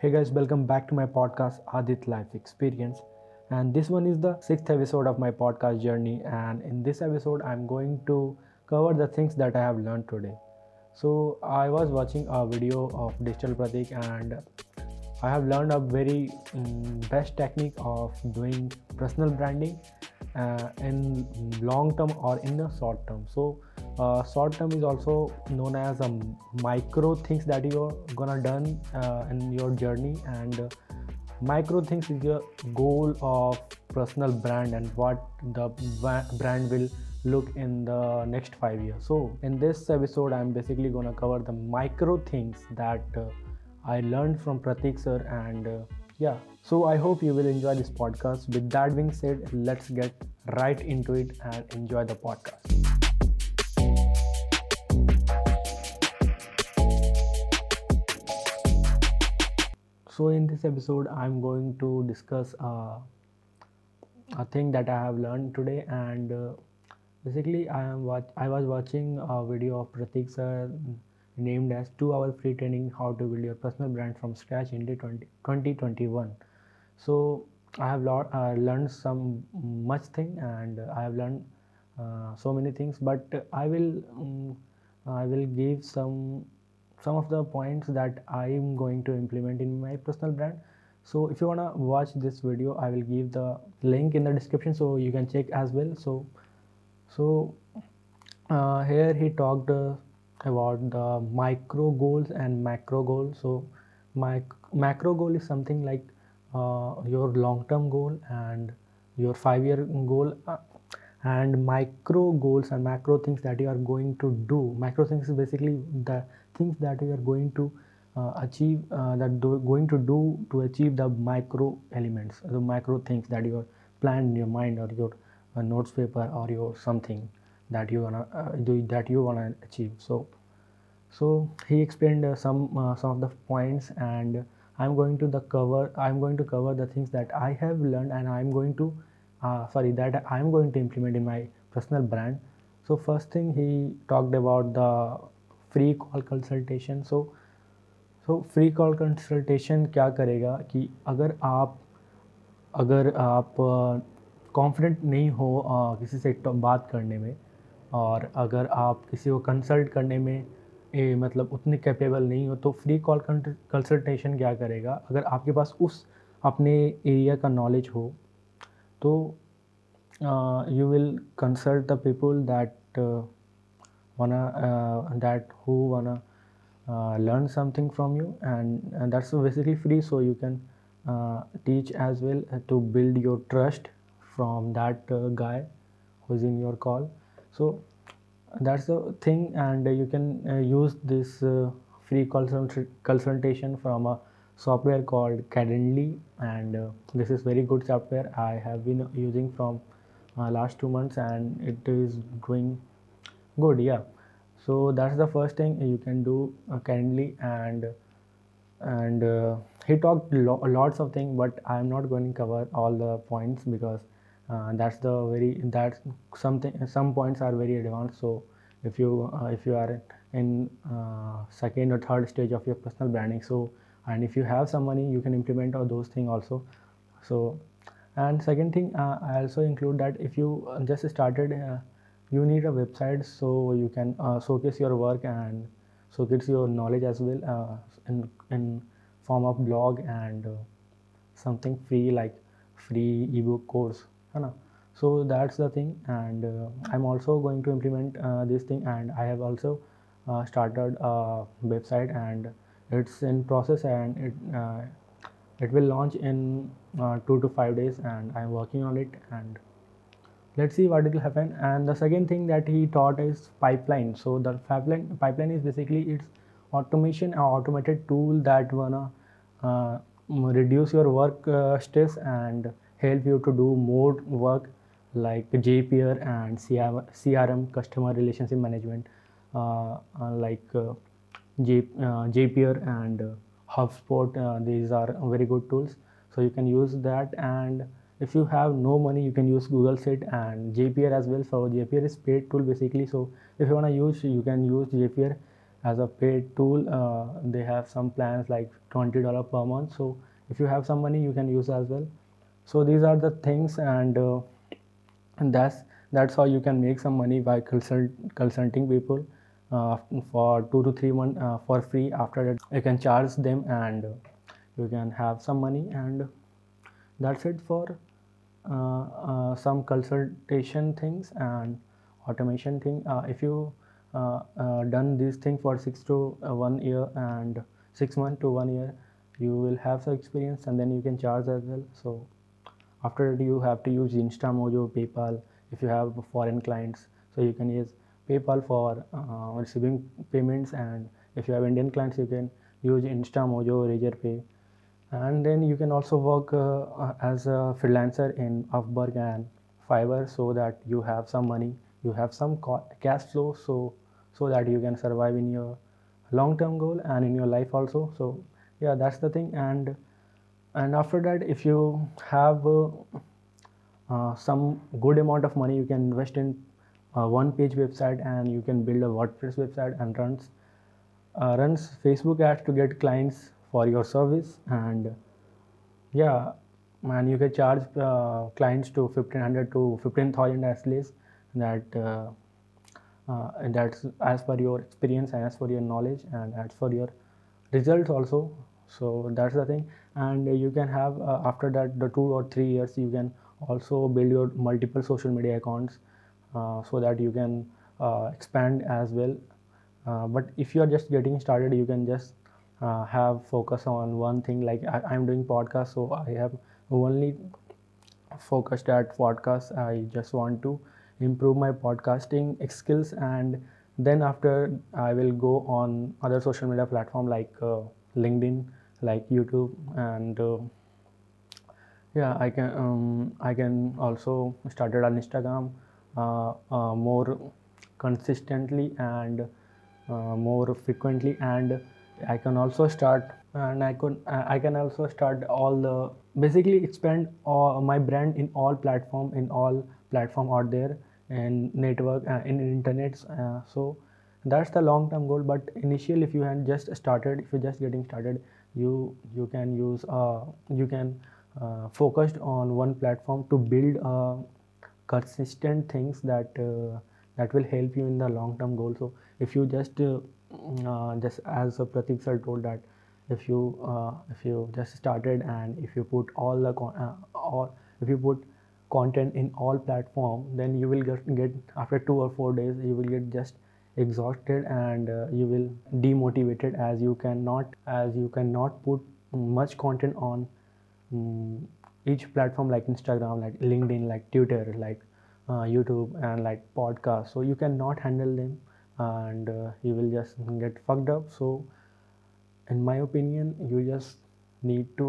Hey guys, welcome back to my podcast Adit Life Experience. And this one is the sixth episode of my podcast journey. And in this episode, I'm going to cover the things that I have learned today. So, I was watching a video of Digital Pratik and I have learned a very um, best technique of doing personal branding uh, in long term or in the short term. So, uh, short term is also known as a micro things that you're gonna done uh, in your journey and uh, micro things is your goal of personal brand and what the brand will look in the next five years so in this episode i'm basically gonna cover the micro things that uh, i learned from pratik sir and uh, yeah. So i hope you will enjoy this podcast. With that being said let's get right into it and enjoy the podcast. So in this episode i'm going to discuss uh, a thing that i have learned today and uh, basically i am what i was watching a video of pratik sir named as 2 hour free training how to build your personal brand from scratch in 20, 2021 so i have lot, uh, learned some much thing and i have learned uh, so many things but i will um, i will give some some of the points that i am going to implement in my personal brand. So if you want to watch this video i will give the link in the description so you can check as well. So so uh, here he talked uh, about the micro goals and macro goals. So my macro goal is something like uh, your long term goal and your five year goal uh, and micro goals and macro things that you are going to do. Macro things is basically the things that you are going to uh, achieve uh, that do, going to do to achieve the micro elements the micro things that you are planned in your mind or your uh, notes paper or your something that you wanna uh, do that you wanna achieve. So so he explained uh, some uh, some of the points and i'm going to the cover i'm going to cover the things that i have learned and i'm going to uh, sorry that i'm going to implement in my personal brand so first thing he talked about the free call consultation so so free call consultation क्या करेगा कि अगर आप अगर आप confident नहीं हो किसी से बात करने में और अगर आप किसी को कंसल्ट करने में ए, मतलब उतने कैपेबल नहीं हो तो फ्री कॉल कंसल्टेशन क्या करेगा? अगर आपके पास उस अपने एरिया का नॉलेज हो तो you will consult the people that wanna that who wanna learn something from you and that's basically free so you can teach as well to build your trust from that guy who in your call so that's the thing and you can uh, use this uh, free consultation from a software called Calendly and uh, this is very good software. I have been using from last two months and it is doing good yeah. So that's the first thing you can do uh, and and uh, he talked lo- lots of things but i'm not going to cover all the points because uh, that's the very that's something some points are very advanced. So if you uh, if you are in uh, second or third stage of your personal branding so and if you have some money you can implement all those things also. So and second thing uh, i also include that if you just started uh, you need a website so you can uh, showcase your work and showcase your knowledge as well in in form of blog and something free like free ebook course so that's the thing and uh, i'm also going to implement uh, this thing and i have also uh, started a website and it's in process and it it will launch in uh, 2 to 5 days and i'm working on it and let's see what it will happen. And the second thing that he taught is pipeline. So the pipeline pipeline is basically it's automation automated tool that wanna reduce your work stress and help you to do more work like Zapier and CRM, customer relationship management, uh, uh, like uh, J, uh, and uh, HubSpot. These are very good tools. So you can use that. And if you have no money, you can use Google Sheet and Zapier as well. So Zapier is paid tool basically. So if you want to use, you can use Zapier. as a paid tool uh, they have some plans like $20 per month so if you have some money you can use as well so these are the things and, uh, and that's that's how you can make some money by consult, consulting people uh, for two to three months uh, for free. After that you can charge them and you can have some money. And that's it for uh, uh, some consultation things and automation thing. Uh, if you done this thing for six to one year and six months to one year you will have some experience and then you can charge as well. So after that you have to use instamojo paypal if you have foreign clients. So you can use paypal for uh, receiving payments and if you have indian clients you can use instamojo razorpay and then you can also work uh, uh, as a freelancer in upwork and fiverr so that you have some money you have some cash flow so so that you can survive in your long term goal and in your life also. So yeah that's the thing. And and after that if you have uh, uh, some good amount of money you can invest in a one page website and you can build a wordpress website and runs uh, runs facebook ads to get clients for your service. And yeah and you can charge uh, clients to 1500 to 15000 as least that uh, uh, that's as per your experience and as per your knowledge and as for your results also. So that's the thing and you can have uh, after that the two or three years you can also build your multiple social media accounts uh, so that you can uh, expand as well. Uh, but if you are just getting started you can just uh, have focus on one thing. Like I, am doing podcast so i have only focused at podcast. I just want to improve my podcasting skills and then after i will go on other social media platform like uh, linkedin like youtube and uh, yeah i can um, i can also started on instagram uh, uh, more consistently and uh, more frequently and i can also start and i could i can also start all the basically expand all, my brand in all platform in all platform out there and network uh, in internet uh, so that's the long term goal but initially if you had just started if you're just getting started you you can use uh, you can uh, focused on one platform to build uh, consistent things that uh, that will help you in the long term goal. So if you just uh, mm, just as Pratik sir told that if you if you just started and if you put all the all if you put content in all platform then you will get, get after two or four days you will get just exhausted and uh, you will demotivated as you cannot as you cannot put much content on um, each platform like instagram like linkedin like twitter like uh, youtube and like podcast. So you cannot handle them and uh, you will just get fucked up. So in my opinion you just need to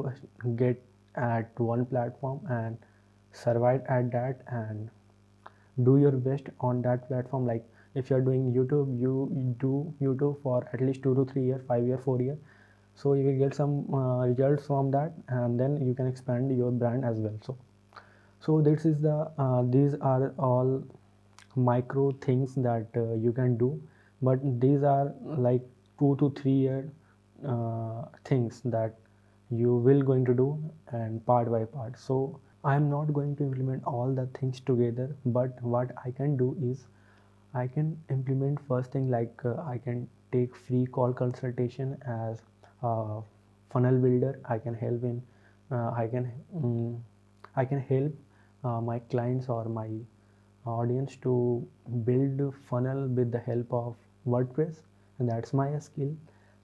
get at one platform and survive at that and do your best on that platform. Like if you're doing youtube you do youtube for at least two to three years five year four year. So you will get some uh, results from that and then you can expand your brand as well. So so this is the uh, these are all micro things that uh, you can do. But these are like two to three year uh, things that you will going to do and part by part. So i am not going to implement all the things together but what i can do is I can implement first thing like uh, I can take free call consultation as a funnel builder. I can help in uh, I can um, I can help uh, my clients or my audience to build funnel with the help of WordPress and that's my skill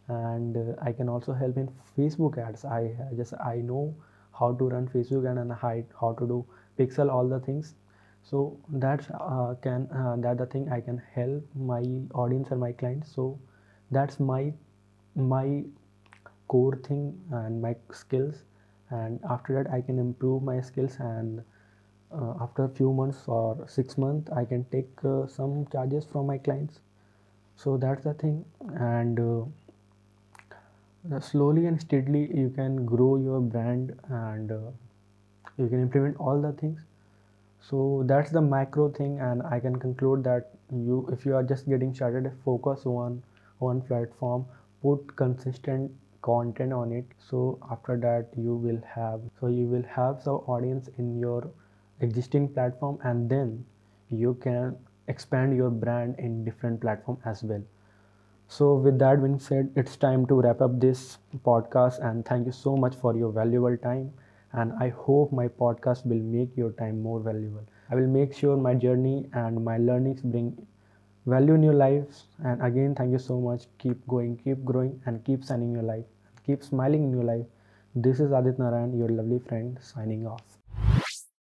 and uh, I can also help in Facebook ads. I just I know how to run Facebook and, and how to do pixel all the things so that's uh, can uh, that the thing i can help my audience or my clients. So that's my my core thing and my skills. And after that i can improve my skills and uh, after a few months or six months i can take uh, some charges from my clients. So that's the thing. And uh, slowly and steadily you can grow your brand and uh, you can implement all the things so that's the macro thing and i can conclude that you if you are just getting started focus on one platform put consistent content on it. So after that you will have so you will have some audience in your existing platform and then you can expand your brand in different platform as well. So with that being said it's time to wrap up this podcast and thank you so much for your valuable time and i hope my podcast will make your time more valuable. I will make sure my journey and my learnings bring value in your lives. And again thank you so much. Keep going keep growing and keep shining your life. Keep smiling in your life. This is adit narayan your lovely friend signing off